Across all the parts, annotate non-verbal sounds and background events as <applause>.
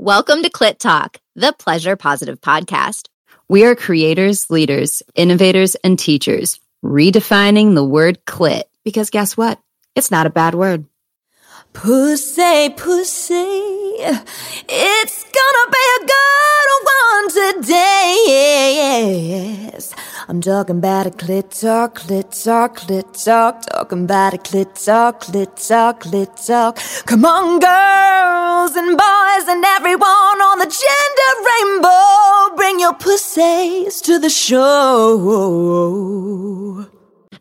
Welcome to Clit Talk, the pleasure positive podcast. We are creators, leaders, innovators, and teachers, redefining the word clit. Because guess what? It's not a bad word. Pussy, pussy, it's gonna be a good one today. Yes. I'm talking about a clit talk, clit talk, clit talk, talking about a clit talk, clit talk, clit talk. Come on, girls and boys and everyone on the gender rainbow, bring your pussies to the show.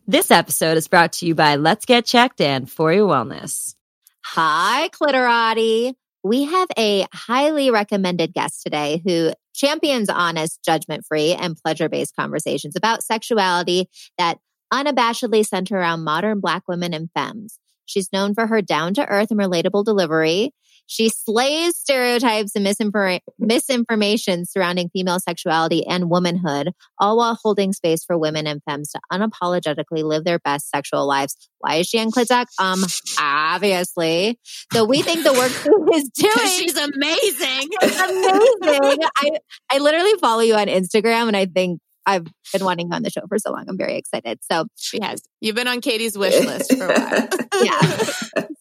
This episode is brought to you by Let's Get Checked and For Your Wellness. Hi, Clitorati. We have a highly recommended guest today who champions honest, judgment free, and pleasure based conversations about sexuality that unabashedly center around modern Black women and femmes. She's known for her down to earth and relatable delivery. She slays stereotypes and misinfor- misinformation surrounding female sexuality and womanhood, all while holding space for women and femmes to unapologetically live their best sexual lives. Why is she on ClitTalk? Um, obviously. So we think the work she is <laughs> doing. She's amazing. amazing. I, I literally follow you on Instagram and I think I've been wanting on the show for so long. I'm very excited. So she has. You've been on Katie's wish list for a while. <laughs> yeah.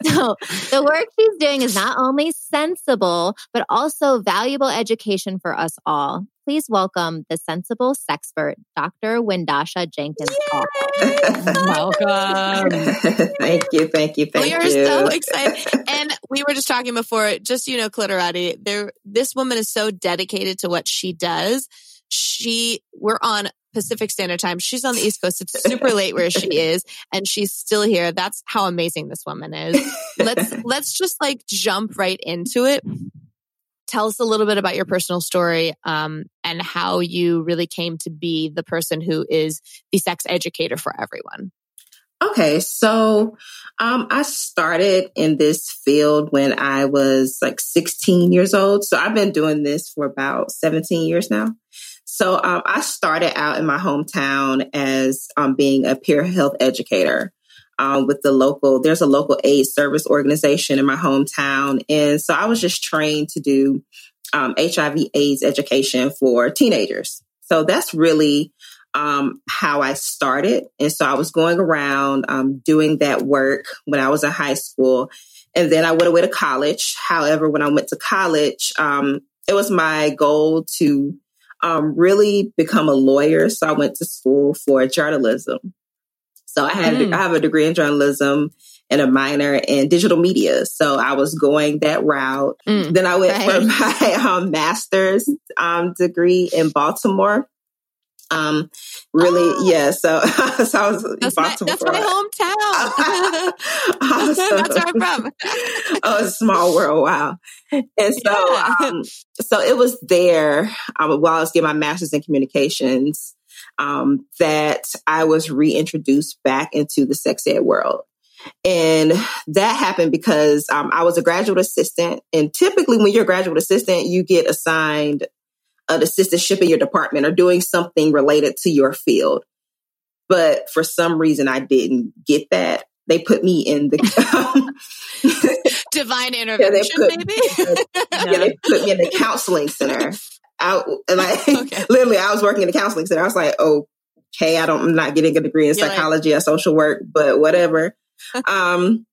So the work she's doing is not only sensible, but also valuable education for us all. Please welcome the sensible sexpert, Dr. Wendasha Jenkins. <laughs> welcome. <laughs> thank you, thank you, thank we you. We are so excited. and we were just talking before, just you know, Clitorati, there this woman is so dedicated to what she does she we're on Pacific Standard Time. She's on the <laughs> East Coast. It's super late where she is and she's still here. That's how amazing this woman is. Let's <laughs> let's just like jump right into it. Tell us a little bit about your personal story um, and how you really came to be the person who is the sex educator for everyone. Okay, so um, I started in this field when I was like 16 years old. So I've been doing this for about 17 years now. So um, I started out in my hometown as um, being a peer health educator um, with the local. There's a local AIDS service organization in my hometown, and so I was just trained to do um, education for teenagers. So that's really um, how I started. And so I was going around um, doing that work when I was in high school. And then I went away to college. However, when I went to college, um, it was my goal to um, really become a lawyer. So I went to school for journalism. So I had mm. I have a degree in journalism and a minor in digital media. So I was going that route. Mm, then I went right. for <laughs> my um, master's um, degree in Baltimore. Um, really, oh. yeah. So, <laughs> so I was that's my, that's my hometown. <laughs> <laughs> awesome. that's where I'm from. oh, a small world. Wow. And so, yeah. um, so it was there um, while I was getting my master's in communications um, that I was reintroduced back into the sex ed world. And that happened because um, I was a graduate assistant. And typically, when you're a graduate assistant, you get assigned an assistantship in your department or doing something related to your field. But for some reason, I didn't get that. They put me in the <laughs> <laughs> divine intervention, yeah, put, maybe. yeah, they <laughs> put me in the counseling center. I like okay. literally, I was working in the counseling center. I was like, okay, I don't, I'm not getting a degree in You're psychology like, or social work, but whatever. um,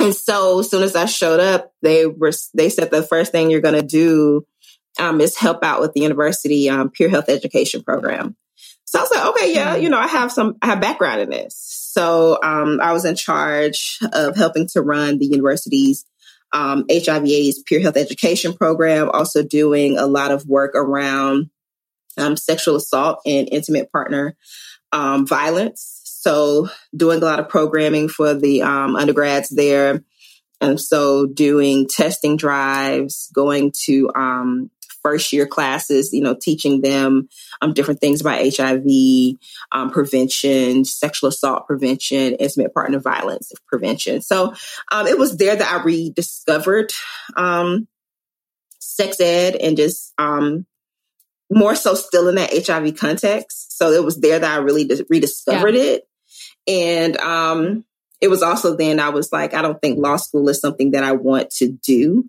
and so as soon as I showed up, they were they said the first thing you're going to do um, is help out with the university um, peer health education program. So I was like, okay, yeah, you know, I have some, I have background in this. So um, I was in charge of helping to run the university's um, HIV/AIDS peer health education program, also doing a lot of work around um, sexual assault and intimate partner um, violence. So doing a lot of programming for the um, undergrads there. And so doing testing drives, going to um, first year classes, you know, teaching them um, different things about HIV um, prevention, sexual assault prevention, intimate partner violence prevention. So um, it was there that I rediscovered um, sex ed and just um, more so still in that HIV context. So it was there that I really rediscovered yeah. it. And um, it was also then I was like, I don't think law school is something that I want to do.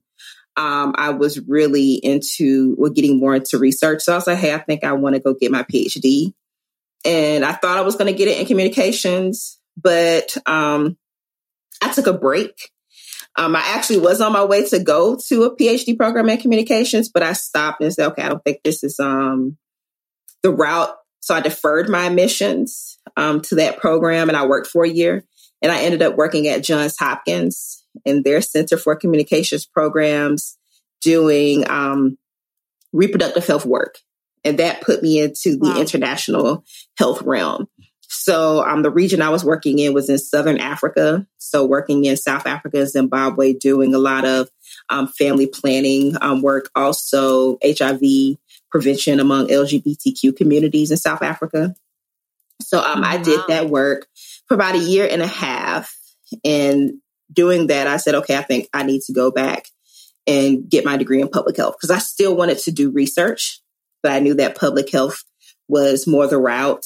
Um, I was really into well, getting more into research. So I was like, hey, I think I want to go get my PhD. And I thought I was going to get it in communications, but um, I took a break. Um, I actually was on my way to go to a PhD program in communications, but I stopped and said, okay, I don't think this is um, the route. So I deferred my admissions um, to that program and I worked for a year. And I ended up working at Johns Hopkins in their Center for Communications programs doing um, reproductive health work. And that put me into the wow. international health realm. So um, the region I was working in was in Southern Africa. So working in South Africa, Zimbabwe, doing a lot of um, family planning um, work, also HIV prevention among LGBTQ communities in South Africa. So um, wow. I did that work for about a year and a half. And doing that, I said, okay, I think I need to go back and get my degree in public health because I still wanted to do research, but I knew that public health was more the route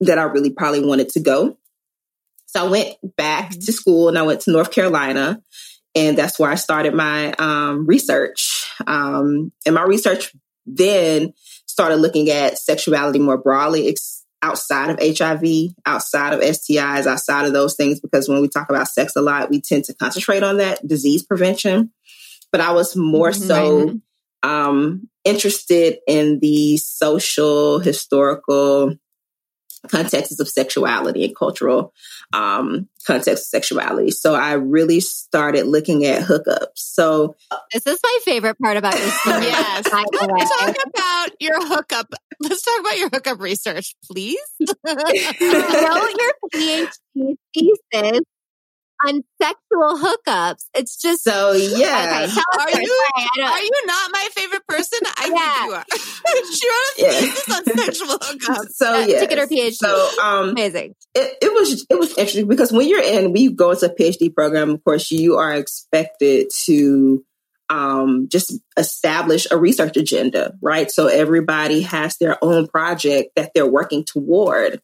that I really probably wanted to go. So I went back mm-hmm. to school and I went to North Carolina. And that's where I started my um, research. Um, and my research then started looking at sexuality more broadly, ex- outside of HIV, outside of STIs, outside of those things, because when we talk about sex a lot, we tend to concentrate on that disease prevention. But I was more mm-hmm. so um, interested in the social, historical, contexts of sexuality and cultural um, context of sexuality. So I really started looking at hookups. So this is my favorite part about your <laughs> story. yes. Let's talk about your hookup. Let's talk about your hookup research, please. <laughs> <laughs> Wrote your PhD thesis on sexual hookups. It's just so yeah. Okay, are you are you not my favorite person? I <laughs> yeah. think you are. <laughs> she wrote a thesis on sexual <laughs> hookups. So uh, yeah, to get her PhD. So um, amazing. It, it was it was interesting because when you're in, we go into a PhD program. Of course, you are expected to um, just establish a research agenda, right? So everybody has their own project that they're working toward.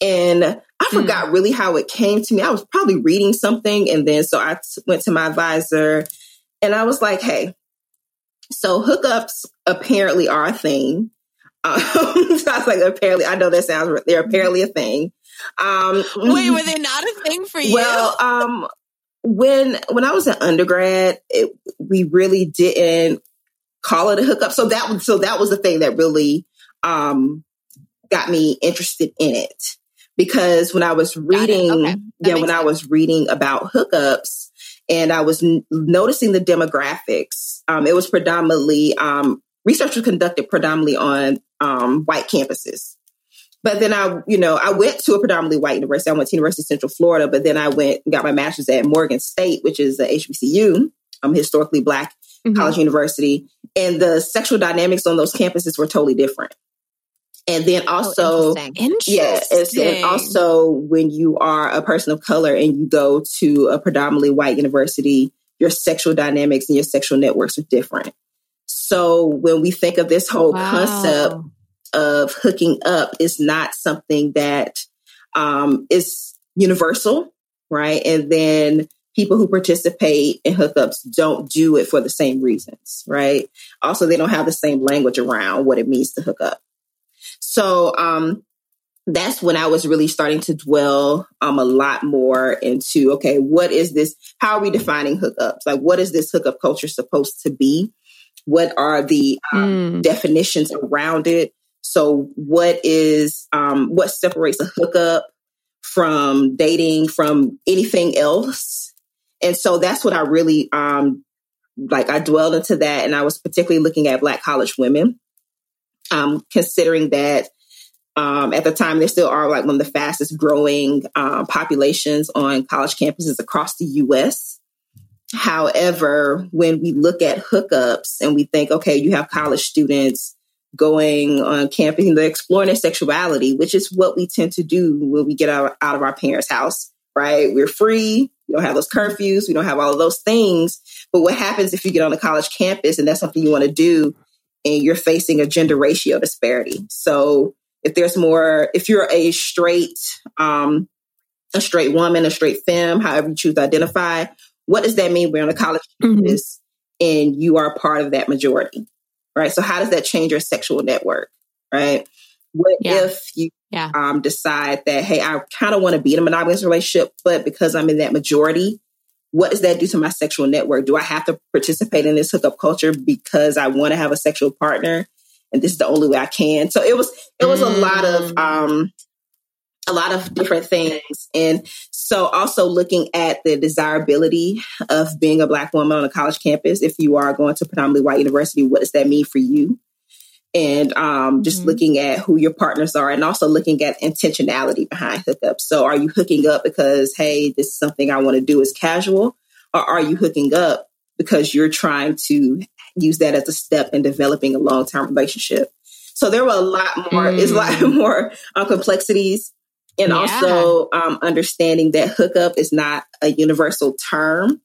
And I hmm. forgot mm. really how it came to me. I was probably reading something. And then so I went to my advisor and I was like, hey, so hookups apparently are a thing. <laughs> Um, so I was like, apparently, I know that sounds, they're apparently a thing. Um, Wait, were <laughs> they not a thing for you? Well, um, when, when I was an undergrad, it, we really didn't call it a hookup. So that, so that was the thing that really, um, got me interested in it because when I was reading, okay. yeah, when sense. I was reading about hookups and I was n- noticing the demographics, um, it was predominantly, um, research was conducted predominantly on um, white campuses. But then I, you know, I went to a predominantly white university. I went to University of Central Florida, but then I went and got my master's at Morgan State, which is a HBCU, um, historically black mm-hmm. college university. And the sexual dynamics on those campuses were totally different. And then oh, also, oh, interesting. yeah, and then also when you are a person of color and you go to a predominantly white university, your sexual dynamics and your sexual networks are different. So when we think of this whole wow. concept of hooking up, is not something that um, is universal, right? And then people who participate in hookups don't do it for the same reasons, right? Also, they don't have the same language around what it means to hook up. So um, that's when I was really starting to dwell um, a lot more into okay, what is this? How are we defining hookups? Like, what is this hookup culture supposed to be? What are the um, mm. definitions around it? So, what is um, what separates a hookup from dating, from anything else? And so that's what I really um, like. I dwelled into that, and I was particularly looking at Black college women um, considering that um, at the time there still are like one of the fastest growing um, populations on college campuses across the U.S. However, when we look at hookups and we think, okay, you have college students going on campus they're exploring their sexuality, which is what we tend to do when we get out, out of our parents' house, right? We're free. We don't have those curfews. We don't have all of those things. But what happens if you get on a college campus and that's something you want to do? And you're facing a gender ratio disparity. So if there's more, if you're a straight, um, a straight woman, a straight femme, however you choose to identify, what does that mean? We're on a college mm-hmm. campus and you are part of that majority, right? So how does that change your sexual network, right? What yeah. if you yeah. um, decide that, hey, I kind of want to be in a monogamous relationship, but because I'm in that majority, what does that do to my sexual network? Do I have to participate in this hookup culture because I want to have a sexual partner? And this is the only way I can. So it was, it was mm. a lot of, mm. um, a lot of different things. And so also looking at the desirability of being a black woman on a college campus. If you are going to predominantly white university, what does that mean for you? And um, just mm-hmm. looking at who your partners are and also looking at intentionality behind hookups. So are you hooking up because, hey, this is something I want to do as casual? Or are you hooking up because you're trying to use that as a step in developing a long-term relationship? So there were a lot more, mm. it's a lot mm. <laughs> more uh, complexities and yeah. also um, understanding that hookup is not a universal term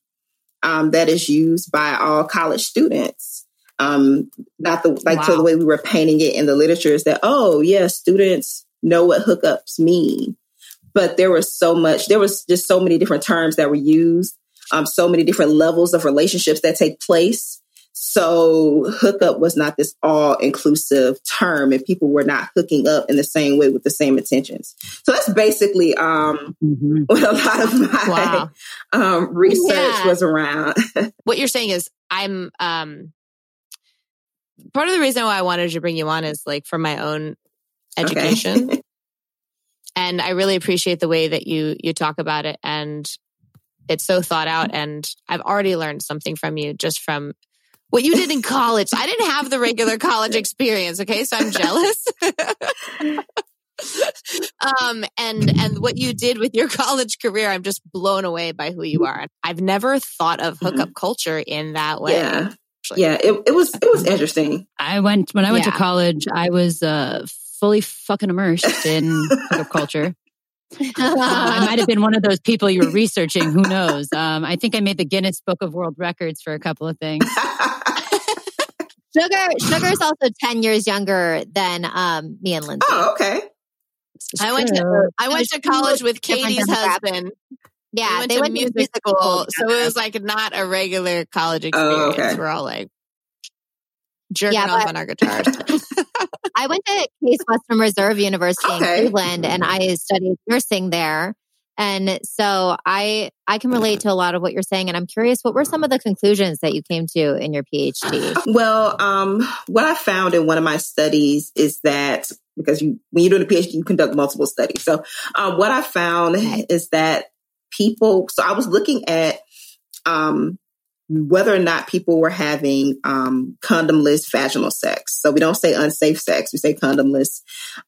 um, that is used by all college students. Um, not the like wow. so the way we were painting it in the literature is that oh yeah, students know what hookups mean, but there was so much. There was just so many different terms that were used. Um, so many different levels of relationships that take place so hookup was not this all inclusive term and people were not hooking up in the same way with the same intentions. So that's basically um, mm-hmm. <laughs> what a lot of my wow. um, research yeah. was around. <laughs> what you're saying is I'm um, part of the reason why I wanted to bring you on is like for my own education. Okay. <laughs> and I really appreciate the way that you you talk about it and it's so thought out and I've already learned something from you just from what you did in <laughs> college. I didn't have the regular college experience. Okay. So I'm jealous. <laughs> um, and, and what you did with your college career, I'm just blown away by who you are. I've never thought of hookup mm-hmm. culture in that way. Yeah. Yeah. It, it was, it was interesting. I went, when I went yeah. to college, I was, uh, fully fucking immersed in <laughs> hookup culture. uh, I might have been one of those people you were researching. Who knows? Um, I think I made the Guinness Book of World Records for a couple of things. <laughs> Sugar Sugar is also 10 years younger than um, me and Lindsay. Oh, okay. I went to I went to college with Katie's husband. Yeah, we went they to went music to school, school so it was like not a regular college experience. Oh, okay. We're all like jerking yeah, off on our guitars. <laughs> I went to Case Western Reserve University okay. in Cleveland and I studied nursing there. And so I I can relate to a lot of what you're saying and I'm curious what were some of the conclusions that you came to in your PhD? <sighs> Well, um, what I found in one of my studies is that because you when you're doing a PhD you conduct multiple studies. So um, what I found okay. is that people so I was looking at um, whether or not people were having um, condomless vaginal sex. So we don't say unsafe sex, we say condomless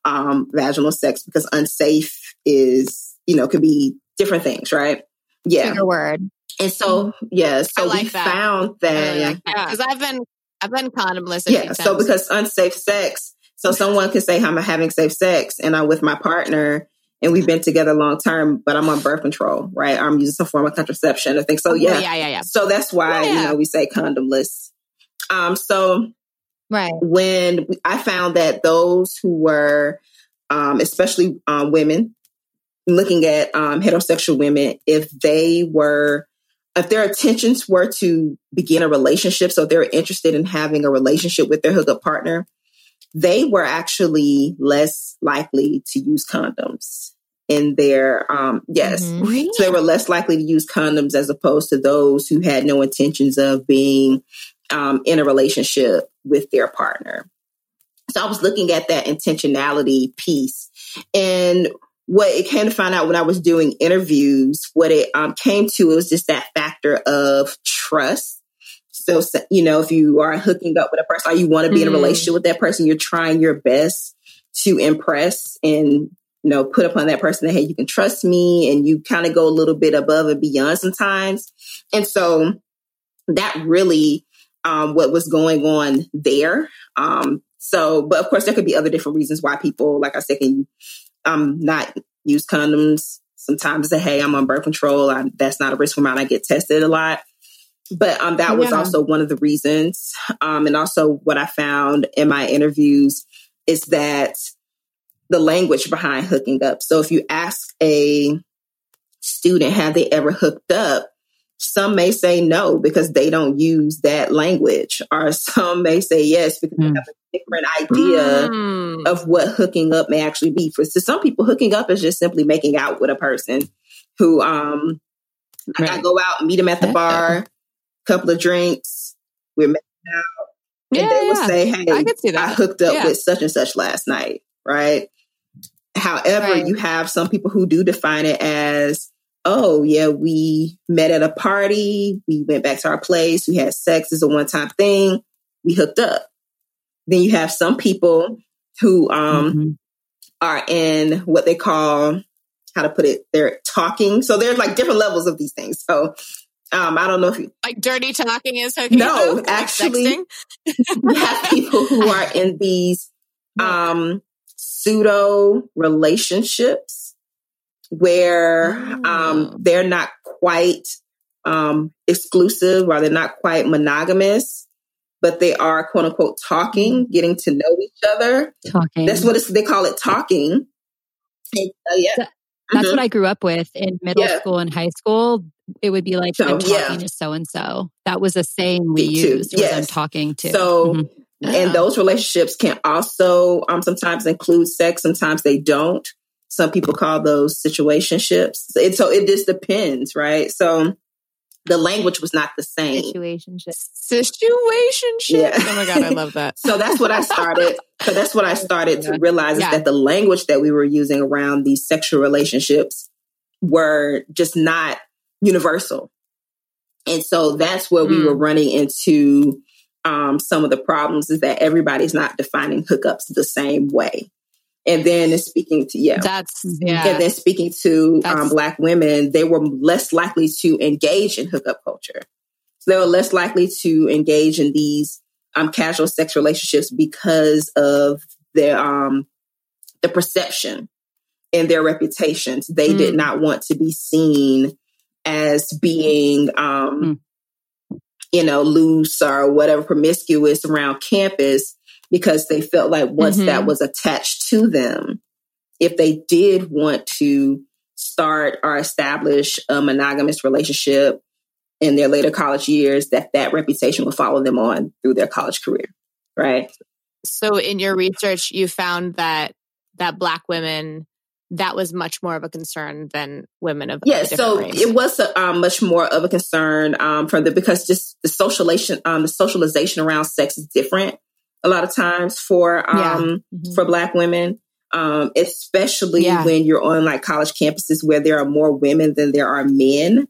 um, vaginal sex because unsafe is you know, could be different things, right? Yeah. Bigger word. And so, yeah, so like we that. found that because I've been I've been condomless. yeah, so because unsafe sex, so someone can say I'm having safe sex and I'm with my partner and we've been together long term, but I'm on birth control, right? I'm using some form of contraception. I think so. Yeah, yeah, yeah, yeah. So that's why yeah. you know we say condomless. Um, so right when I found that those who were, um, especially um, women looking at um, heterosexual women, if they were, if their intentions were to begin a relationship, so they're interested in having a relationship with their hookup partner, they were actually less likely to use condoms in their um yes mm-hmm. so they were less likely to use condoms as opposed to those who had no intentions of being um, in a relationship with their partner so i was looking at that intentionality piece and what it came to find out when I was doing interviews, what it um, came to, it was just that factor of trust. So, you know, if you are hooking up with a person or you want to be mm. in a mm. relationship with that person, you're trying your best to impress and, you know, put upon that person that, hey, you can trust me. And you kind of go a little bit above and beyond sometimes. And so that really, um, what was going on there. Um, so, but of course, there could be other different reasons why people, like I said, can I'm not use condoms. Sometimes say, hey, I'm on birth control. I, that's not a risk for mine. I get tested a lot. But um, that yeah. was also one of the reasons. Um, and also what I found in my interviews is that the language behind hooking up. So if you ask a student, have they ever hooked up? some may say no because they don't use that language, or some may say yes because mm. they hmm. have a different idea mm. of what hooking up may actually be. For so some people, hooking up is just simply making out with a person who, um, right. I go out, meet them at the bar, couple of drinks, we're making out, and yeah, they will yeah. say, "Hey, I, can see that. I hooked up yeah. with such and such last night," right? However, right. you have some people who do define it as oh, yeah, we met at a party, we went back to our place, we had sex as a one time thing, we hooked up. Then you have some people who um, mm-hmm. are in what they call, how to put it, they're talking. So there's like different levels of these things. So um, I don't know if you like dirty talking is hooking no, like <laughs> actually, you have people who are <laughs> in these um, pseudo relationships where um, oh. they're not quite um, exclusive or they're not quite monogamous, but they are quote unquote talking, mm-hmm. getting to know each other. Talking. That's what they call it talking. And, uh, yeah. That's mm-hmm. what I grew up with in middle yeah. school and high school. It would be like, so, I'm talking yeah. to so and so. That was a saying we Me used. Yes. I'm talking to. So, mm-hmm. and those relationships can also um, sometimes include sex, sometimes they don't. Some people call those situationships. And so it just depends, right? So the language was not the same. Situationship. Situationship. Yeah. Oh my God, I love that. <laughs> so that's what I started. So that's what I <laughs> started to realize yeah. is that the language that we were using around these sexual relationships were just not universal. And so that's where mm. we were mm. running into um, some of the problems is that everybody's not defining hookups the same way and then speaking to yeah that's yeah. And then speaking to um, black women they were less likely to engage in hookup culture. So they were less likely to engage in these um, casual sex relationships because of their um the perception and their reputations. They mm. did not want to be seen as being um mm. you know loose or whatever promiscuous around campus because they felt like once mm-hmm. that was attached to them, if they did want to start or establish a monogamous relationship in their later college years, that that reputation would follow them on through their college career. Right. So in your research, you found that that black women that was much more of a concern than women of yeah. So race. it was a, um, much more of a concern um, from the because just the socialization, um, the socialization around sex is different a lot of times for um yeah. mm-hmm. for black women um especially yeah. when you're on like college campuses where there are more women than there are men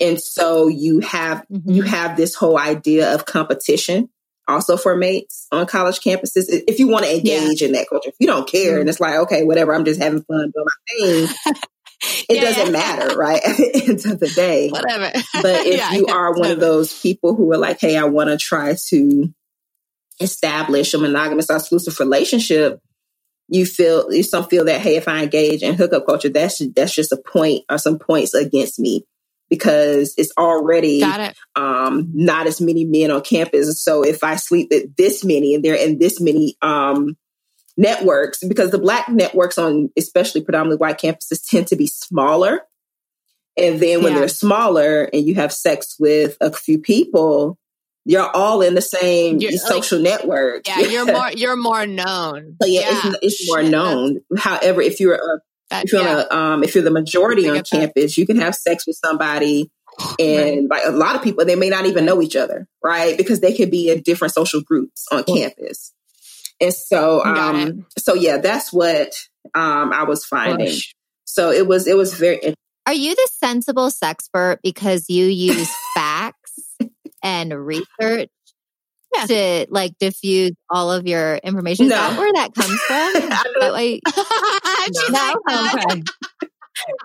and so you have mm-hmm. you have this whole idea of competition also for mates on college campuses if you want to engage yeah. in that culture if you don't care mm-hmm. and it's like okay whatever i'm just having fun doing my thing <laughs> it yeah. doesn't matter, right? <laughs> At the end of the day. Whatever. But <laughs> if yeah, you are one of those people who are like, hey, I want to try to establish a monogamous or exclusive relationship, you feel you some feel that hey, if I engage in hookup culture, that's that's just a point or some points against me because it's already it. um, not as many men on campus. So if I sleep with this many and they're in this many um, networks, because the black networks on especially predominantly white campuses tend to be smaller. And then when yeah. they're smaller and you have sex with a few people, you're all in the same you're, social like, network. Yeah, you're <laughs> more you're more known. So yeah, yeah. It's, it's more known. However, if you're a that, if you're yeah. a, um, if you're the majority on campus, that. you can have sex with somebody <sighs> and right. like a lot of people they may not even know each other, right? Because they could be in different social groups on campus. And so um so yeah, that's what um I was finding. Gosh. So it was it was very Are you the sensible sexpert because you use and <laughs> research yeah. to like diffuse all of your information. No. Is that where that comes from? <laughs> that way, no. okay.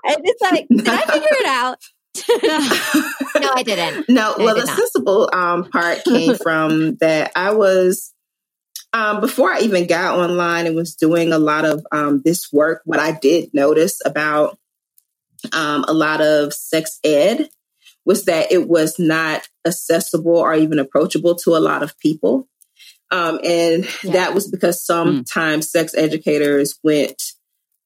And it's like, did I figure it out? <laughs> no, I didn't. No, well, did the sensible um, part came from that I was um, before I even got online and was doing a lot of um, this work. What I did notice about um, a lot of sex ed was that it was not accessible or even approachable to a lot of people. Um, and yeah. that was because sometimes mm. sex educators went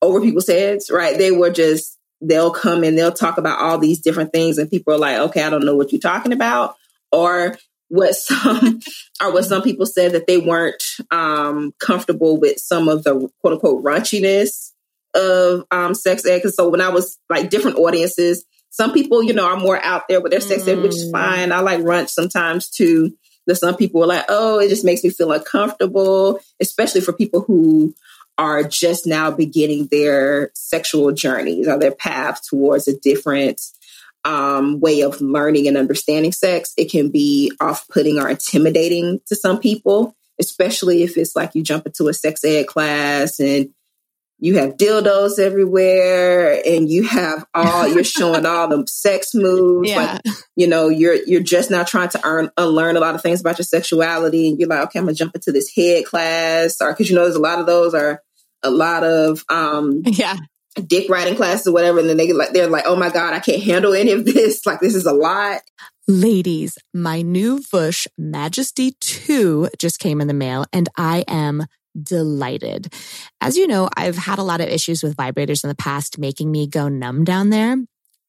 over people's heads, right? They were just they'll come and they'll talk about all these different things and people are like, okay, I don't know what you're talking about. Or what <laughs> some or what some people said that they weren't um, comfortable with some of the quote unquote raunchiness of um, sex ed. Cause so when I was like different audiences, some people, you know, are more out there with their sex ed, which is mm. fine. I like runch sometimes too. But some people are like, oh, it just makes me feel uncomfortable, especially for people who are just now beginning their sexual journeys or their path towards a different um, way of learning and understanding sex. It can be off putting or intimidating to some people, especially if it's like you jump into a sex ed class and you have dildos everywhere and you have all you're showing <laughs> all the sex moves yeah. like you know you're you're just now trying to earn unlearn a lot of things about your sexuality and you're like okay i'm gonna jump into this head class or because you know there's a lot of those are a lot of um <laughs> yeah. dick riding classes or whatever and then they like they're like oh my god i can't handle any of this. <laughs> Like this is a lot. Ladies my new vush majesty 2 just came in the mail and i am delighted as you know i've had a lot of issues with vibrators in the past making me go numb down there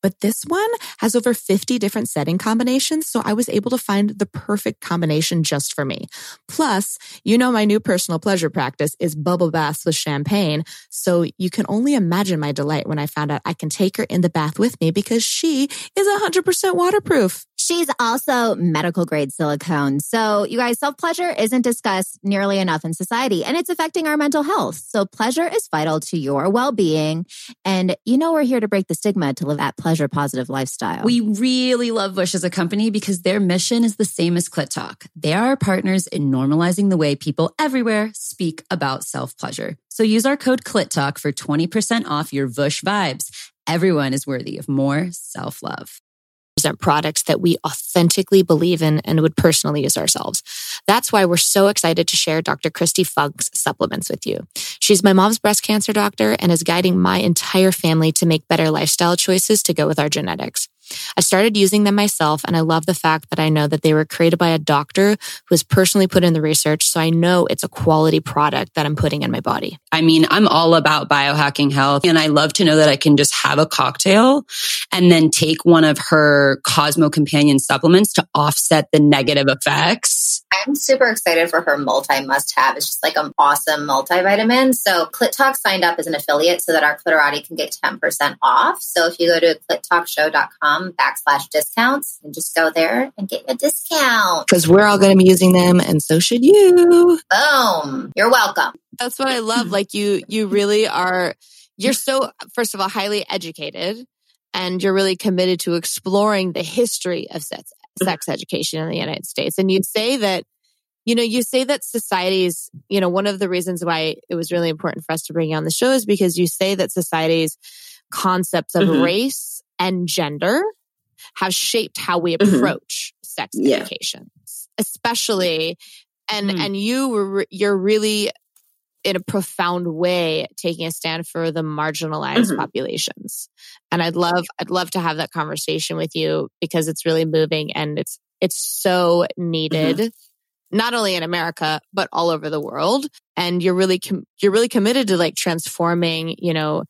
but this one has over 50 different setting combinations, so I was able to find the perfect combination just for me. Plus, you know, my new personal pleasure practice is bubble baths with champagne, so you can only imagine my delight when I found out I can take her in the bath with me because she is 100% waterproof. She's also medical grade silicone. So, you guys, self pleasure isn't discussed nearly enough in society and it's affecting our mental health. So, pleasure is vital to your well being. And you know, we're here to break the stigma to live that pleasure positive lifestyle. We really love Vush as a company because their mission is the same as Clit Talk. They are our partners in normalizing the way people everywhere speak about self pleasure. So, use our code Clit Talk for 20% off your Vush vibes. Everyone is worthy of more self love present products that we authentically believe in and would personally use ourselves. That's why we're so excited to share Dr. Kristi Funk's supplements with you. She's my mom's breast cancer doctor and is guiding my entire family to make better lifestyle choices to go with our genetics. I started using them myself and I love the fact that I know that they were created by a doctor who has personally put in the research. So I know it's a quality product that I'm putting in my body. I mean, I'm all about biohacking health and I love to know that I can just have a cocktail and then take one of her Cosmo Companion supplements to offset the negative effects. I'm super excited for her multi must have. It's just like an awesome multivitamin. So Clit Talk signed up as an affiliate so that our Clitorati can get 10% off. So if you go to clittalkshow.com backslash discounts and just go there and get a discount. Because we're all going to be using them and so should you. Boom. You're welcome. That's what I love. Like you, you really are, you're so, first of all, highly educated and you're really committed to exploring the history of sex, sex education in the United States. And you say that you know, you say that societies, you know, one of the reasons why it was really important for us to bring you on the show is because you say that society's concepts of mm-hmm. race and gender have shaped how we mm-hmm. approach mm-hmm. sex yeah. education, especially, and, mm-hmm. and you were, you're really in a profound way taking a stand for the marginalized mm-hmm. populations. And I'd love, I'd love to have that conversation with you because it's really moving and it's, it's so needed. Mm-hmm. Not only in America, but all over the world. And you're really, com- you're really committed to like transforming, you know,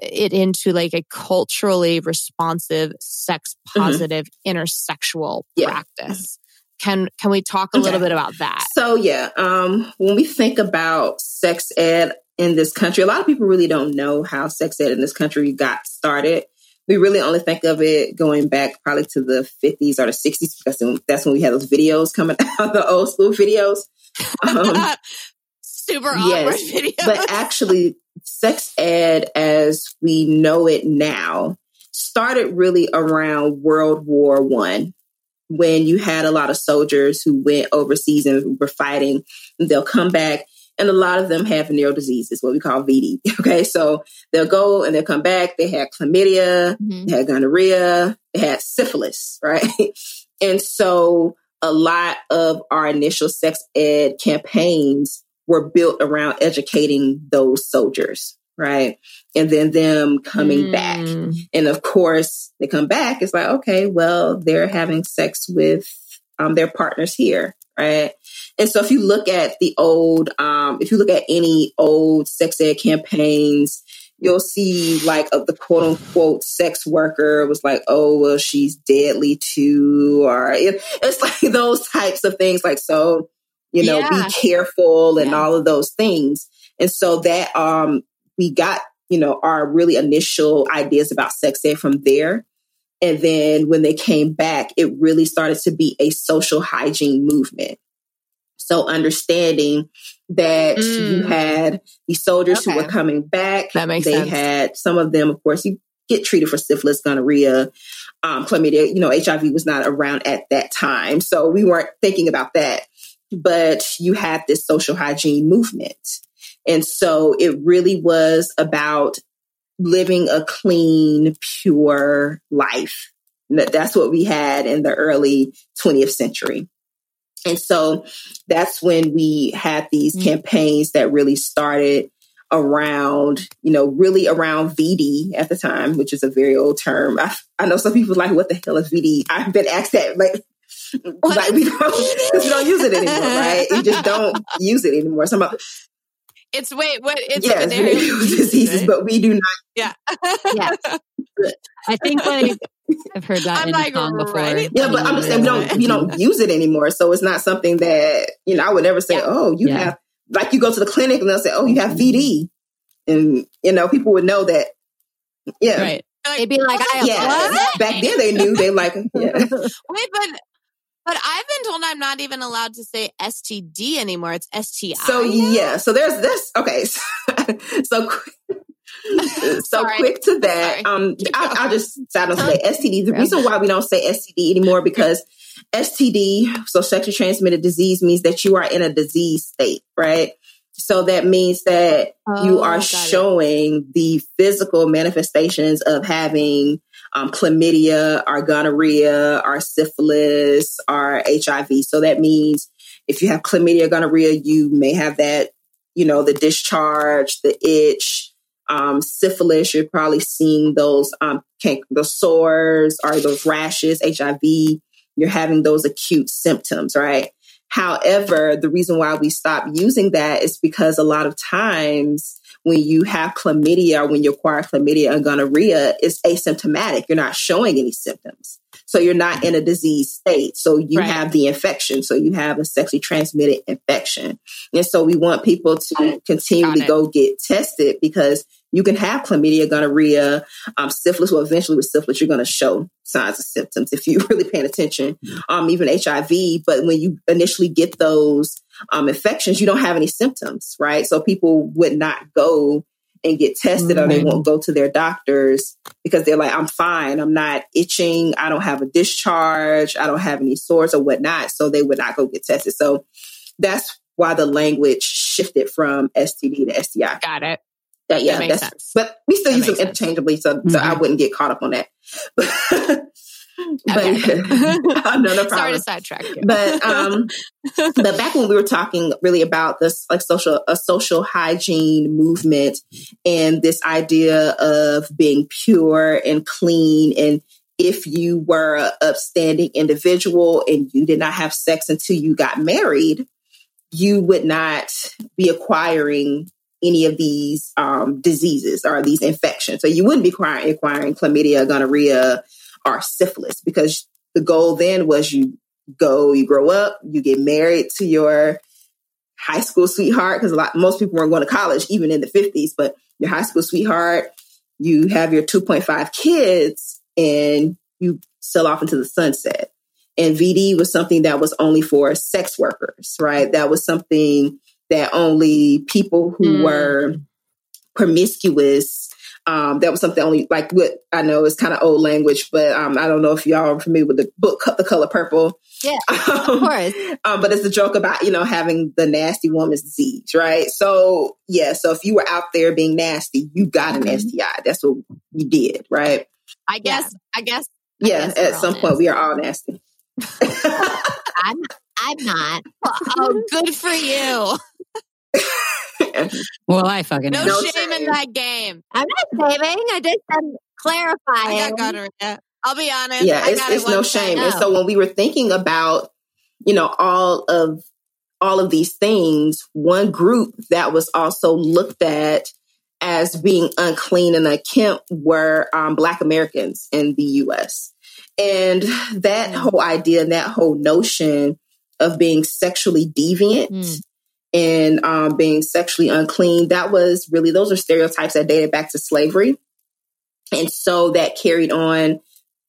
it into like a culturally responsive, sex positive, mm-hmm. intersexual yeah. practice. Can can we talk a okay. little bit about that? So yeah, um, when we think about sex ed in this country, a lot of people really don't know how sex ed in this country got started. We really only think of it going back probably to the 50s or the 60s because that's when we had those videos coming <laughs> out, the old school videos. Um, <laughs> Super awkward yes, videos. But <laughs> actually, sex ed as we know it now started really around World War One when you had a lot of soldiers who went overseas and were fighting and they'll come back and a lot of them have venereal diseases, what we call VD. <laughs> Okay. So they'll go and they'll come back. They had chlamydia, mm-hmm. they had gonorrhea, they had syphilis, <laughs> right? and so a lot of our initial sex ed campaigns were built around educating those soldiers, right? And then them coming mm. back. And of course, they come back. It's like, okay, well, they're having sex with um, their partners here, right? And so if you look at the old, um, if you look at any old sex ed campaigns, you'll see like of the quote unquote sex worker was like, oh, well, she's deadly too, or it, it's <laughs> like those types of things. Like, so, you know, yeah. be careful and yeah. all of those things. And so that, um, we got, you know, our really initial ideas about sex ed from there. And then when they came back, it really started to be a social hygiene movement. So understanding that mm. you had these soldiers okay. who were coming back. That makes they sense. had some of them, of course, you get treated for syphilis, gonorrhea, um, chlamydia. You know, HIV was not around at that time. So we weren't thinking about that. But you had this social hygiene movement. And so it really was about living a clean, pure life. That's what we had in the early 20th century. And so that's when we had these mm-hmm. campaigns that really started around, you know, really around VD at the time, which is a very old term. I, I know some people like, what the hell is VD? I've been asked that, like, like we don't, we don't use it anymore, right? You just don't use it anymore. Some of, it's wait, what? It's yes, <laughs> diseases, right? but we do not. Yeah, yeah. <laughs> <laughs> I think like I've heard that I'm in like, song before. Right? Yeah, but I'm just saying we don't we don't use it anymore. So it's not something that you know. I would never say, yeah. "Oh, you yeah. have." Like you go to the clinic and they'll say, "Oh, you have VD," and you know people would know that. Yeah, right. They'd be like, "I yeah." What? Back then, they knew. They like, <laughs> yeah. Wait, but but I've been told I'm not even allowed to say STD anymore. It's STI. So yeah. So there's this. Okay. <laughs> so <laughs> so quick to that. Um, I, will just start on say STD. The reason why we don't say STD anymore because STD, so sexually transmitted disease, means that you are in a disease state, right? So that means that oh, you are showing it. the physical manifestations of having um, chlamydia, or gonorrhea, or syphilis, or HIV. So that means if you have chlamydia, gonorrhea, you may have that, you know, the discharge, the itch, um, syphilis, you're probably seeing those um, the sores or those rashes, HIV. You're having those acute symptoms, right? However, the reason why we stop using that is because a lot of times when you have chlamydia or when you acquire chlamydia and gonorrhea, it's asymptomatic. You're not showing any symptoms. So you're not in a disease state. So you right. have the infection. So you have a sexually transmitted infection. And so we want people to continually go get tested because you can have chlamydia, gonorrhea, um, syphilis. Well, eventually with syphilis, you're going to show signs of symptoms if you're <laughs> really paying attention, um, even HIV. But when you initially get those um, infections, you don't have any symptoms, right? So people would not go and get tested or they won't go to their doctors because they're like, I'm fine. I'm not itching. I don't have a discharge. I don't have any sores or whatnot. So they would not go get tested. So that's why the language shifted from STD to STI. Got it. That, yeah, that that's, sense. but we still that use them interchangeably. So, mm-hmm. so I mm-hmm. wouldn't get caught up on that. <laughs> but okay. <laughs> no, no <laughs> problem. Sorry to sidetrack you. But um, <laughs> but back when we were talking really about this like social a social hygiene movement and this idea of being pure and clean and if you were an upstanding individual and you did not have sex until you got married, you would not be acquiring any of these um, diseases or these infections. So you wouldn't be acquiring, acquiring chlamydia, gonorrhea, or syphilis because the goal then was you go, you grow up, you get married to your high school sweetheart because a lot most people weren't going to college even in the 50s, but your high school sweetheart, you have your 2.5 kids and you sell off into the sunset. And VD was something that was only for sex workers, right? That was something that only people who mm. were promiscuous um, that was something only like what I know is kind of old language, but um, I don't know if y'all are familiar with the book "The Color Purple." Yeah, of <laughs> um, course. Um, but it's a joke about you know having the nasty woman's disease, right? So yeah, so if you were out there being nasty, you got an mm-hmm. STI. That's what you did, right? I guess. Yeah. I guess. I yeah, guess at some point we are all nasty. <laughs> I'm. I'm not. <laughs> Oh, good for you. <laughs> well, I fucking no, no shame in that game. I'm not shaming. I just am clarifying. I got gonorrhea. I'll be honest. Yeah, it's, it's no shame. And so when we were thinking about, you know, all of all of these things, one group that was also looked at as being unclean and unkempt were um, Black Americans in the US. And that mm. whole idea and that whole notion of being sexually deviant mm. And um, being sexually unclean, that was really, those are stereotypes that dated back to slavery. And so that carried on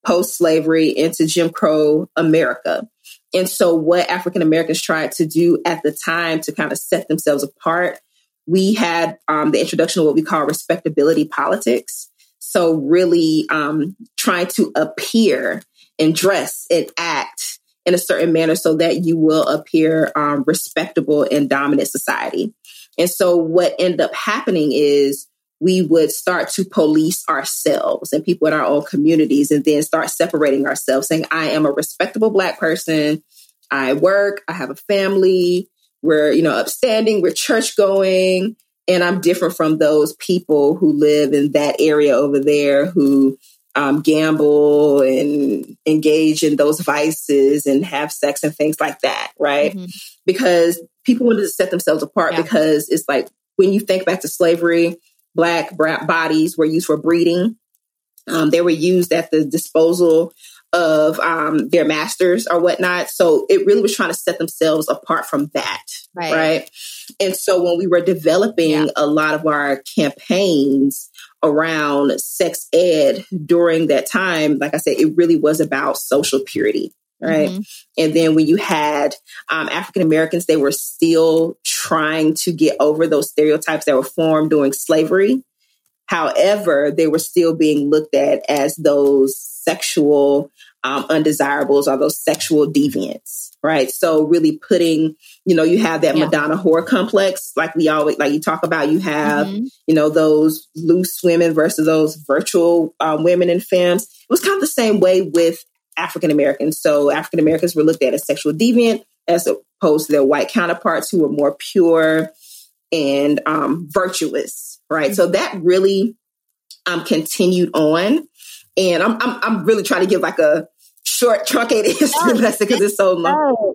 post slavery into Jim Crow America. And so, what African Americans tried to do at the time to kind of set themselves apart, we had um, the introduction of what we call respectability politics. So, really um, trying to appear and dress and act in a certain manner so that you will appear um, respectable in dominant society. And so, what ended up happening is we would start to police ourselves and people in our own communities and then start separating ourselves, saying, I am a respectable Black person. I work, I have a family, we're, you know, upstanding, we're church going, and I'm different from those people who live in that area over there who um, gamble and engage in those vices and have sex and things like that, right? Mm-hmm. Because people wanted to set themselves apart yeah. because it's like when you think back to slavery, black bodies were used for breeding. Um, they were used at the disposal of um, their masters or whatnot. So it really was trying to set themselves apart from that. Right. right? And so when we were developing yeah. a lot of our campaigns around sex ed during that time, like I said, it really was about social purity. Right. Mm-hmm. And then when you had um, African Americans, they were still trying to get over those stereotypes that were formed during slavery. However, they were still being looked at as those sexual um, undesirables or those sexual deviants, right? So really putting, you know, you have that yeah. Madonna whore complex, like we always like you talk about. You have, mm-hmm. you know, those loose women versus those virtual um, women and femmes. It was kind of the same way with African Americans. So African Americans were looked at as sexual deviant as opposed to their white counterparts who were more pure and um, virtuous, right? Mm-hmm. So that really um, continued on. And I'm, I'm, I'm really trying to give like a short truncated <laughs> history lesson because it's so long.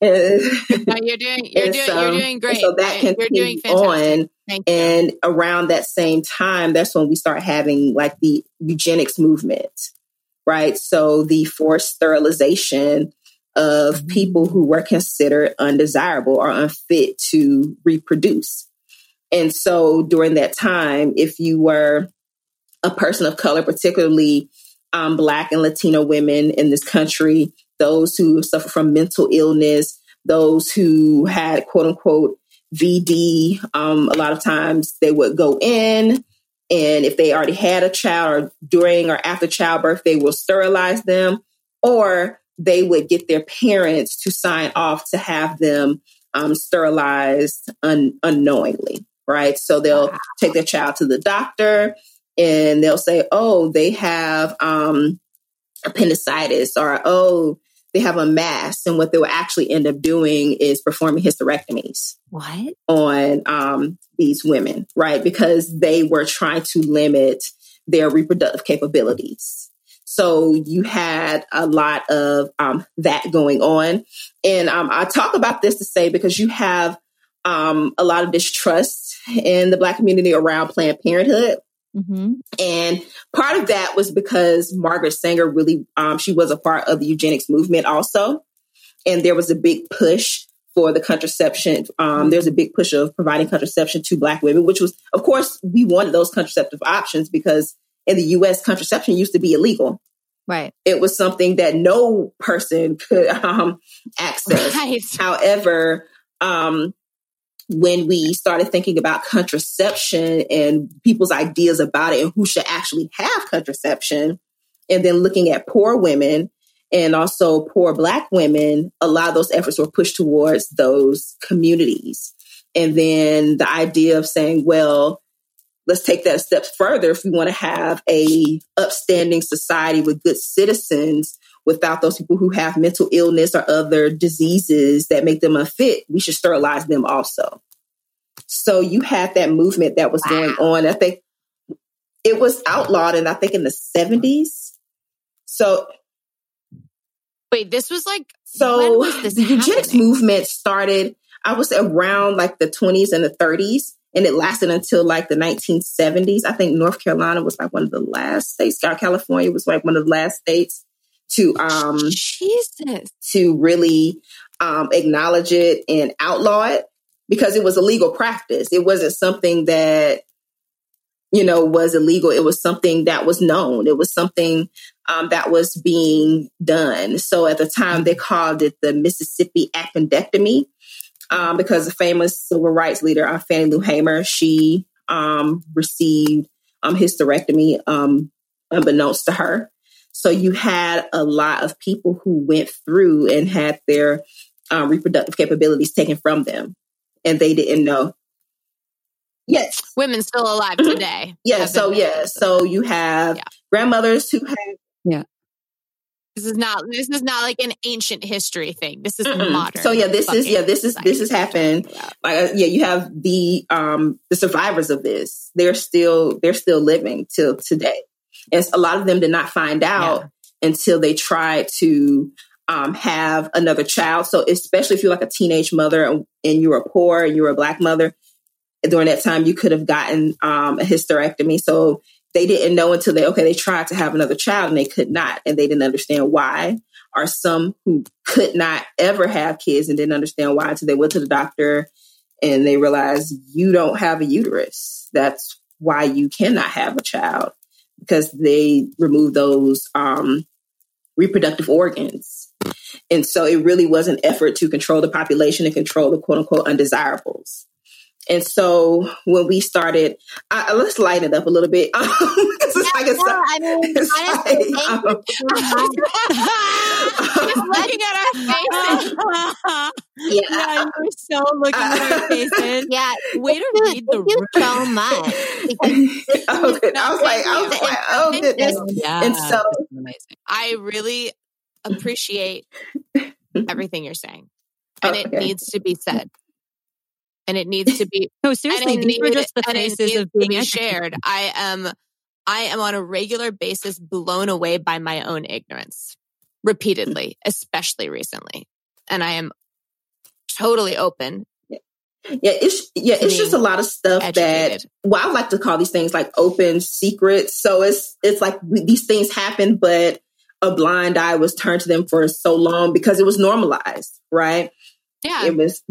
no, you're doing you're doing you're doing great. So that can you're doing on. And around that same time, that's when we start having like the eugenics movement, right? So the forced sterilization of mm-hmm. people who were considered undesirable or unfit to reproduce. And so during that time, if you were a person of color, particularly um, Black and Latino women in this country, those who suffer from mental illness, those who had quote unquote VD. Um, a lot of times they would go in, and if they already had a child or during or after childbirth, they will sterilize them, or they would get their parents to sign off to have them um, sterilized un- unknowingly, right? So they'll wow. take their child to the doctor and they'll say, oh, they have um, appendicitis or oh, they have a mass. And what they will actually end up doing is performing hysterectomies. What? On um, these women, right? Because they were trying to limit their reproductive capabilities. So you had a lot of um, that going on. And um, I talk about this to say because you have um, a lot of distrust in the Black community around Planned Parenthood. Mm-hmm. And part of that was because Margaret Sanger really, um, she was a part of the eugenics movement also. And there was a big push for the contraception. Um, there's a big push of providing contraception to Black women, which was, of course, we wanted those contraceptive options because in the US, contraception used to be illegal. Right. It was something that no person could <laughs> um, access. Right. However, um, when we started thinking about contraception and people's ideas about it and who should actually have contraception, and then looking at poor women and also poor Black women, a lot of those efforts were pushed towards those communities. And then the idea of saying, well, let's take that a step further. If we want to have a upstanding society with good citizens, without those people who have mental illness or other diseases that make them unfit, we should sterilize them also. So you had that movement that was wow. going on. I think it was outlawed, and I think in the 70s. So, wait, this was like so the eugenics movement started. I was around like the 20s and the 30s, and it lasted until like the 1970s. I think North Carolina was like one of the last states. California was like one of the last states to um Jesus to really um, acknowledge it and outlaw it because it was a legal practice. It wasn't something that you know was illegal. It was something that was known. It was something um, that was being done. So at the time, they called it the Mississippi appendectomy um, because the famous civil rights leader uh, Fannie Lou Hamer she um, received um, hysterectomy um, unbeknownst to her. So you had a lot of people who went through and had their um, reproductive capabilities taken from them, and they didn't know. Yes, women still alive today. yeah. So yeah. So you have yeah. grandmothers who have yeah this is not this is not like an ancient history thing. This is Mm-mm. modern. So yeah, this is yeah, this is this has happened. Like uh, yeah, you have the um the survivors of this. They're still they're still living till today. And a lot of them did not find out yeah. until they tried to um, have another child. So especially if you're like a teenage mother and, and you were poor and you were a black mother, during that time you could have gotten um, a hysterectomy. So they didn't know until they okay they tried to have another child and they could not and they didn't understand why or some who could not ever have kids and didn't understand why until they went to the doctor and they realized you don't have a uterus that's why you cannot have a child because they removed those um, reproductive organs. And so it really was an effort to control the population and control the quote unquote undesirables and so when we started, uh, let's lighten it up a little bit. <laughs> Um, it's yeah, like it's, no, I mean, it's honestly, like, um, <laughs> just looking at our faces. yeah, <laughs> yeah we're so looking uh, at our faces. Yeah, way to read the room so much. okay, I was like, I was like, oh goodness. Yeah, and so I really appreciate everything you're saying, and okay. it needs to be said and it needs to be <laughs> no seriously these were just the faces of being shared i am i am on a regular basis blown away by my own ignorance repeatedly especially recently and i am totally open yeah, it's yeah, it's just a lot of stuff educated. that well, I like to call these things like open secrets. So it's it's like these things happen, but a blind eye was turned to them for so long because it was normalized, right? Yeah, it was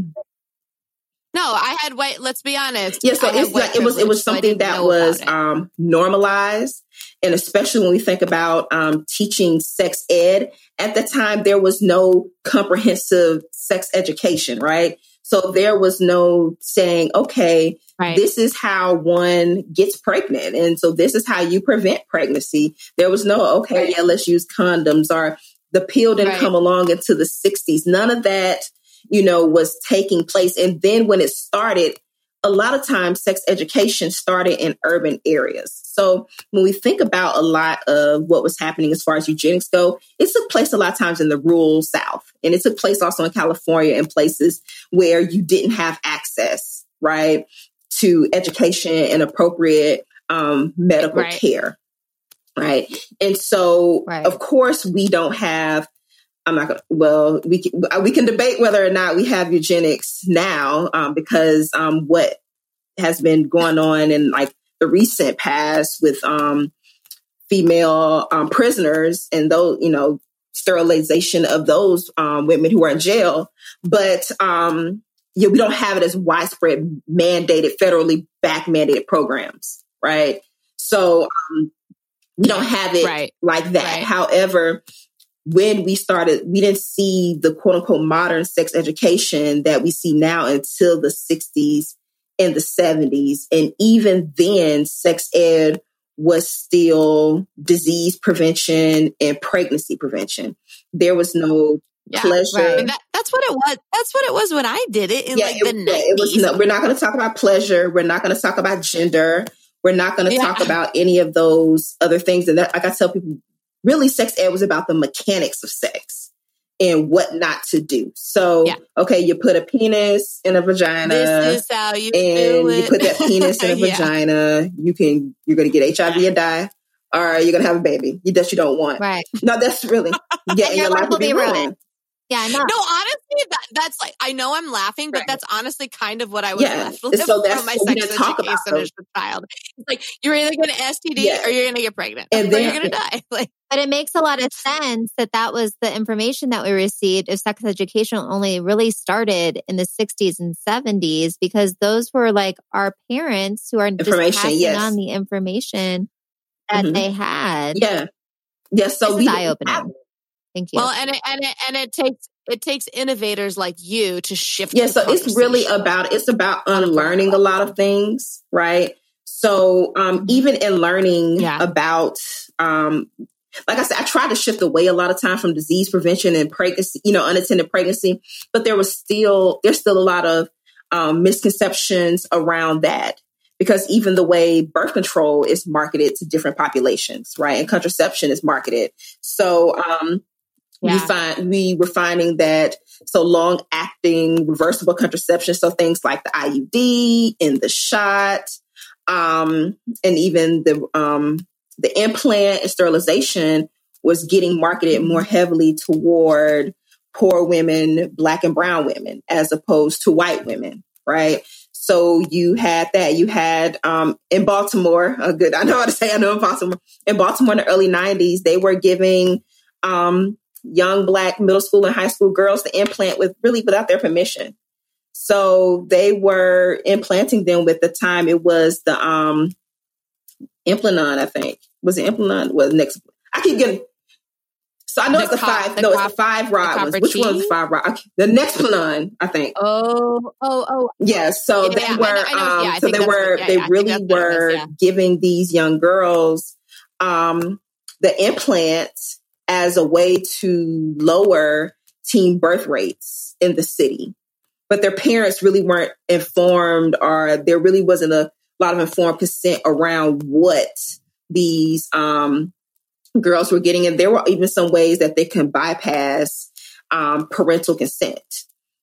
no, I had white. Let's be honest. Yeah, so it's like it was it was something that was um, normalized, and especially when we think about um, teaching sex ed at the time, there was no comprehensive sex education, right? So there was no saying, okay, right. this is how one gets pregnant, and so this is how you prevent pregnancy. There was no okay, right. yeah, let's use condoms, or the pill didn't right. come along into the '60s. None of that you know, was taking place. And then when it started, a lot of times sex education started in urban areas. So when we think about a lot of what was happening as far as eugenics go, it took place a lot of times in the rural South. And it took place also in California and places where you didn't have access, right, to education and appropriate um, medical right. care. Right. And so, right. of course, we don't have I'm not gonna. Well, we can, we can debate whether or not we have eugenics now, um, because um, what has been going on in like the recent past with um, female um, prisoners and those, you know, sterilization of those um, women who are in jail, but um, yeah, we don't have it as widespread mandated, federally back mandated programs, right? So we don't have it right. like that. Right. However, when we started, we didn't see the quote unquote modern sex education that we see now until the 60s and the 70s. And even then, sex ed was still disease prevention and pregnancy prevention. There was no yeah, pleasure. Right. That, that's what it was. That's what it was when I did it in yeah, like it, the 90s. It was no, we're not going to talk about pleasure. We're not going to talk about gender. We're not going to yeah. talk about any of those other things. And that, like I tell people, really sex ed was about the mechanics of sex and what not to do. So, yeah. okay, you put a penis in a vagina. This is how you and you put that penis in a <laughs> yeah. vagina. You can you're going to get HIV and die, or you're going to have a baby that you don't want. Right? No, that's really <laughs> yeah, and, your, life will be ruined. ruined. Yeah, no. No, honestly, that, that's like I know I'm laughing, but right. that's honestly kind of what I was yeah. left with so that's from my sex education as a child. It's like you're either going to STD yeah. or you're going to get pregnant, and then you're going to die. <laughs> Like, but it makes a lot of sense that that was the information that we received if sex education only really started in the 60s and 70s because those were like our parents who are just passing yes. on the information that mm-hmm. they had. Yeah. Yeah. So this eye opening. Thank you. Well, and it, and it, and it takes it takes innovators like you to shift. Yeah, so it's really about it's about unlearning a lot of things, right? So um, mm-hmm. even in learning yeah. about um, like I said, I tried to shift away a lot of time from disease prevention and pregnancy, you know, unattended pregnancy, but there was still, there's still a lot of um, misconceptions around that because even the way birth control is marketed to different populations, right? And contraception is marketed. So, um, yeah. we find, we were finding that so long acting reversible contraception, so things like the IUD and the shot, um, and even the, um, the implant and sterilization was getting marketed more heavily toward poor women, black and brown women, as opposed to white women, right? So you had that. You had um, in Baltimore, a good, <laughs> I know how to say, I know in Baltimore, in Baltimore in the early 90s, they were giving um, young black middle school and high school girls the implant with really without their permission. So they were implanting them with the time it was the um, Implanon, I think. Was it Implanon? Was next? I keep getting. So I know the it's the five. The no, it's the five rod Which one's the five rod? Okay. The Nexplanon, I think. Oh, oh, oh. Yeah. So yeah, they yeah, were. I know, I know, yeah, um, so they were. they really were giving these young girls um, the implants as a way to lower teen birth rates in the city. But their parents really weren't informed, or there really wasn't a lot of informed consent around what these um, girls were getting. And there were even some ways that they can bypass um, parental consent.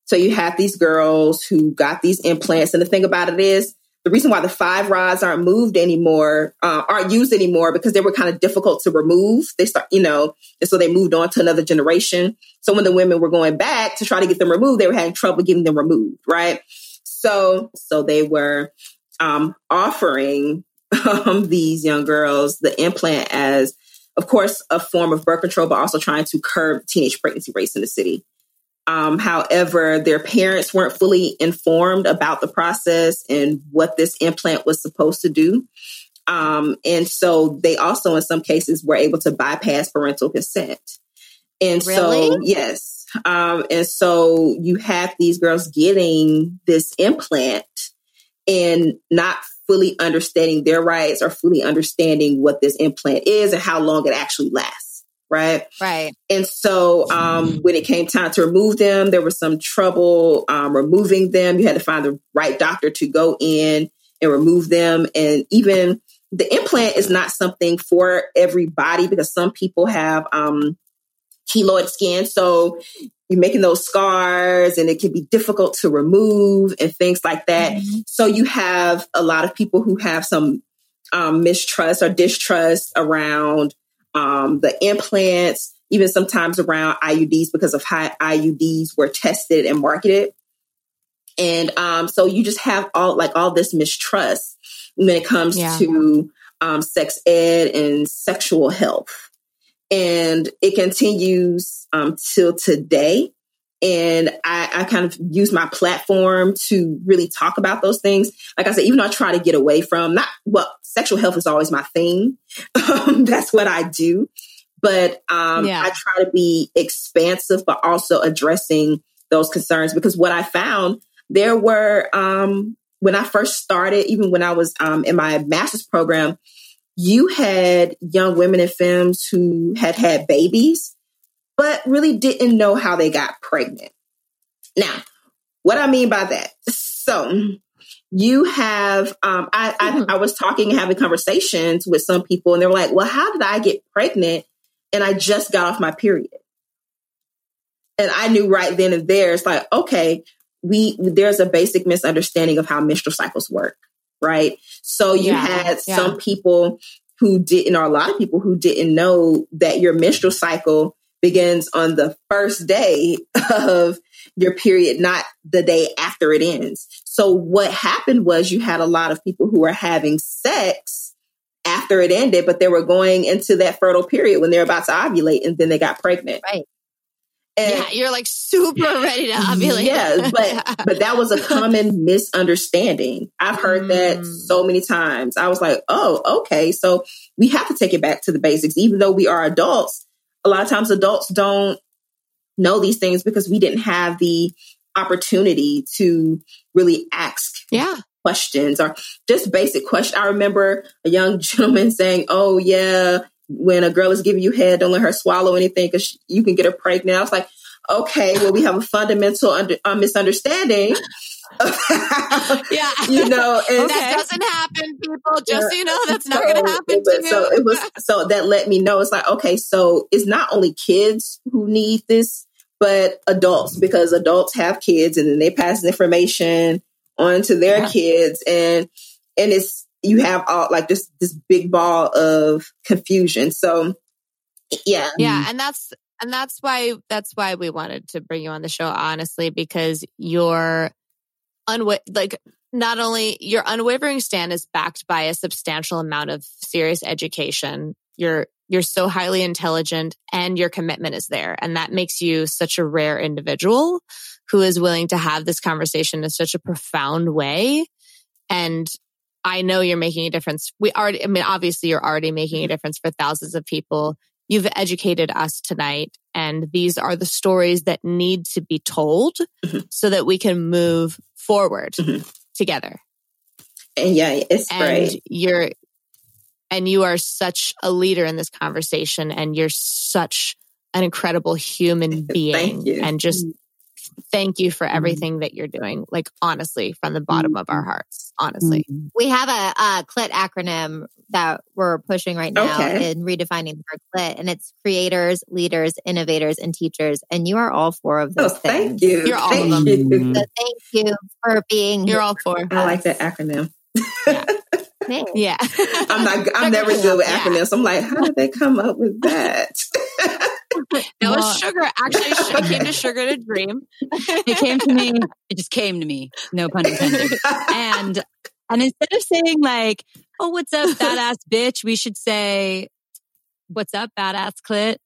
So you have these girls who got these implants. And the thing about it is, the reason why the five rods aren't moved anymore, uh, aren't used anymore, because they were kind of difficult to remove. They start, you know, and so they moved on to another generation. So when the women were going back to try to get them removed, they were having trouble getting them removed, right? So, so they were um, offering um, these young girls the implant as, of course, a form of birth control, but also trying to curb teenage pregnancy rates in the city. Um, however, their parents weren't fully informed about the process and what this implant was supposed to do. Um, and so they also, in some cases, were able to bypass parental consent. And really? so, yes. Um, and so you have these girls getting this implant and not fully understanding their rights or fully understanding what this implant is and how long it actually lasts. Right. Right. And so um, when it came time to remove them, there was some trouble um, removing them. You had to find the right doctor to go in and remove them. And even the implant is not something for everybody because some people have um, keloid skin. So you're making those scars and it can be difficult to remove and things like that. Mm-hmm. So you have a lot of people who have some um, mistrust or distrust around um, the implants, even sometimes around IUDs because of how IUDs were tested and marketed. And um, so you just have all like all this mistrust when it comes yeah. to um, sex ed and sexual health and it continues um, till today. And I, I, kind of use my platform to really talk about those things. Like I said, even though I try to get away from not well, sexual health is always my thing. <laughs> Um, that's what I do. But um, yeah. I try to be expansive, but also addressing those concerns because what I found there were um, when I first started, even when I was um, in my master's program, you had young women in films who had had babies, but really didn't know how they got pregnant. Now, what I mean by that, so you have, um, I, mm-hmm. I, I was talking and having conversations with some people, and they were like, "Well, how did I get pregnant?" And I just got off my period, and I knew right then and there, it's like, okay, we there's a basic misunderstanding of how menstrual cycles work right? So you yeah, had yeah. some people who didn't, or a lot of people who didn't know that your menstrual cycle begins on the first day of your period, not the day after it ends. So what happened was you had a lot of people who were having sex after it ended, but they were going into that fertile period when they're about to ovulate and then they got pregnant. Right. And yeah, you're like super <laughs> ready to ovulate. Yeah, but but that was a <laughs> common misunderstanding. I've heard mm. that so many times. I was like, oh, okay. So we have to take it back to the basics. Even though we are adults, a lot of times adults don't know these things because we didn't have the opportunity to really ask yeah questions or just basic questions. I remember a young <laughs> gentleman saying, "Oh yeah, when a girl is giving you head, don't let her swallow anything because you can get her pregnant. I was like, okay, well, we have a fundamental under, uh, misunderstanding. <laughs> yeah, you know, <laughs> and that doesn't happen, people. Just so you know, that's not going to happen to you. So it was, so that let me know it's like, okay, so it's not only kids who need this, but adults because adults have kids and then they pass information on to their yeah. kids, and and it's you have all like this this big ball of confusion. So yeah. Yeah. And that's and that's why that's why we wanted to bring you on the show, honestly, because your unwa- like not only your unwavering stand is backed by a substantial amount of serious education. You're you're so highly intelligent and your commitment is there. And that makes you such a rare individual who is willing to have this conversation in such a profound way and I know you're making a difference. We already, I mean, obviously you're already making a difference for thousands of people. You've educated us tonight and these are the stories that need to be told mm-hmm. so that we can move forward mm-hmm. together. And yeah, it's and great. You're, and you are such a leader in this conversation and you're such an incredible human <laughs> being and just mm thank you for mm-hmm. everything that you're doing. Like honestly, from the bottom of our mm-hmm. hearts, honestly. Mm-hmm. We have a, a CLIT acronym that we're pushing right now okay. in redefining the word CLIT, and it's creators, leaders, innovators, and teachers. And you are all four of those. Oh, things. thank you. You're all thank of them. You. So thank you for being. You're all four. I like that acronym. Yeah. <laughs> yeah. I'm not. I'm never good with acronyms. I'm like, how did they come up with that? <laughs> that was sugar. Actually, it came to sugar to dream. it came to me. It just came to me. No pun intended. And and instead of saying like, "Oh, what's up, badass bitch," we should say, "What's up, badass clit."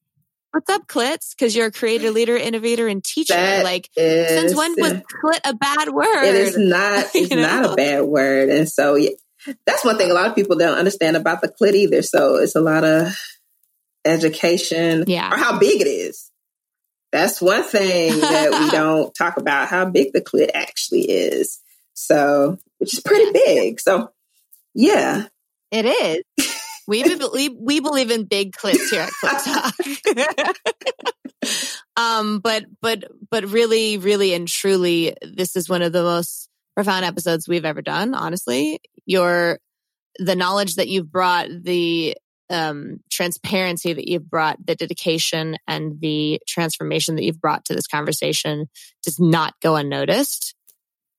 What's up, clits? Because you're a creator, leader, innovator, and teacher. That like, is, since when was clit a bad word? It is <laughs> not. It's not a bad word, and so yeah, that's one thing a lot of people don't understand about the clit either. So it's a lot of education yeah. or how big it is. That's one thing that we <laughs> don't talk about how big the clit actually is. So, which is pretty big. So, yeah. It is. we, believe, we believe in big clits here at Clit <laughs> Talk. um, but, but, but really, really and truly, this is one of the most profound episodes we've ever done, honestly. Your, the knowledge that you've brought, the um, transparency that you've brought, the dedication and the transformation that you've brought to this conversation does not go unnoticed.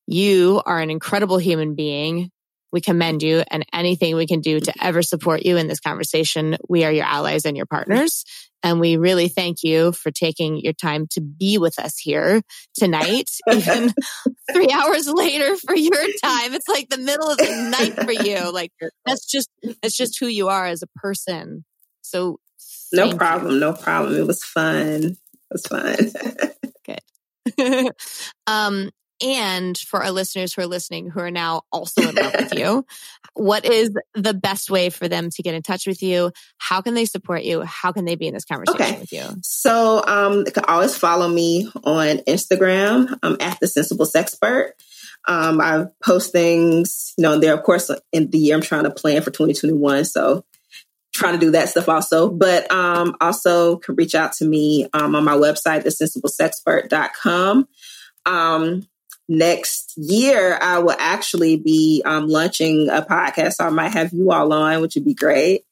You are an incredible human being. We commend you and anything we can do to ever support you in this conversation. We are your allies and your partners. And we really thank you for taking your time to be with us here tonight, <laughs> even three hours later for your time. It's like the middle of the night for you. Like <laughs> that's just, that's just who you are as a person. So no problem. You. No problem. It was fun. It was fun. <laughs> Good. um, and for our listeners who are listening who are now also in love with you, what is the best way for them to get in touch with you? How can they support you? How can they be in this conversation okay. with you? So um, they can always follow me on Instagram um, at the Sensible Sexpert. Um, I post things, you know, there, of course, in the year I'm trying to plan for 2021. So trying to do that stuff also, but um, also can reach out to me um, on my website, thesensiblesexpert.com. Um, next year, I will actually be um, launching a podcast. So I might have you all on, which would be great.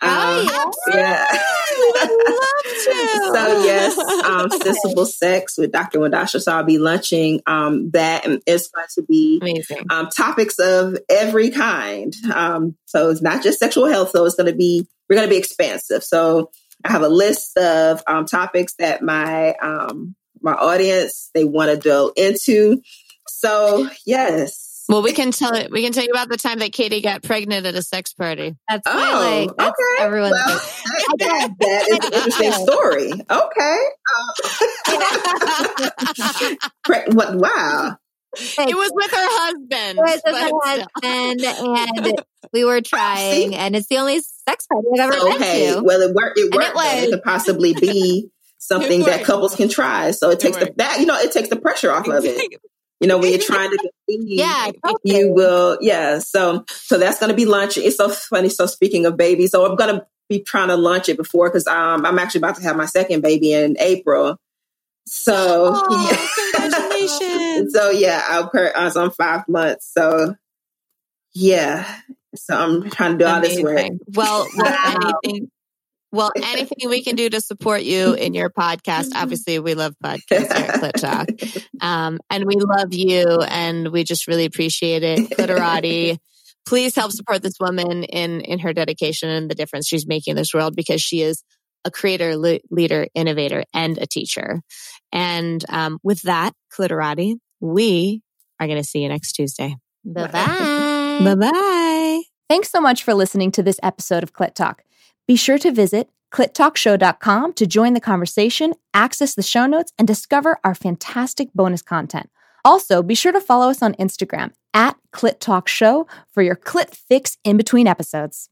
Um, yeah. <laughs> so yes, um, sensible sex with Dr. Wendasha. So I'll be launching um, that, and it's going to be um, topics of every kind. Um, so it's not just sexual health. So it's going to be we're going to be expansive. So I have a list of um, topics that my um, my audience they want to delve into. So yes. Well, we can tell it. We can tell you about the time that Katie got pregnant at a sex party. That's oh, my, like that's okay. everyone's. Well, <laughs> that, that is an interesting <laughs> story. Okay. <laughs> Uh, what? Wow. It was with her husband. It was with her husband, and we were trying, and it's the only sex party I've ever okay. been to. Well, it worked. It worked. It, was, it could possibly be something that couples can try. So it takes the that you know it takes the pressure off of it. You know, when you're trying to conceive, yeah, you will, yeah. So, so that's going to be lunch. It's so funny. So speaking of babies, so I'm going to be trying to launch it before because um, I'm actually about to have my second baby in April. So, oh, <laughs> yeah. congratulations. so yeah, I'll per, so I'm five months. So yeah, so I'm trying to do all this work. Well, well <laughs> anything, well, anything we can do to support you in your podcast. Obviously, we love podcasts here at Clit Talk. <laughs> Um, and we love you and we just really appreciate it. Clitorati, please help support this woman in, in her dedication and the difference she's making in this world because she is a creator, le- leader, innovator, and a teacher. And um, with that, Clitorati, we are going to see you next Tuesday. Bye bye. Bye bye. Thanks so much for listening to this episode of Clit Talk. Be sure to visit clittalkshow.com to join the conversation, access the show notes, and discover our fantastic bonus content. Also, be sure to follow us on Instagram at Clit Talk Show for your clit fix in between episodes.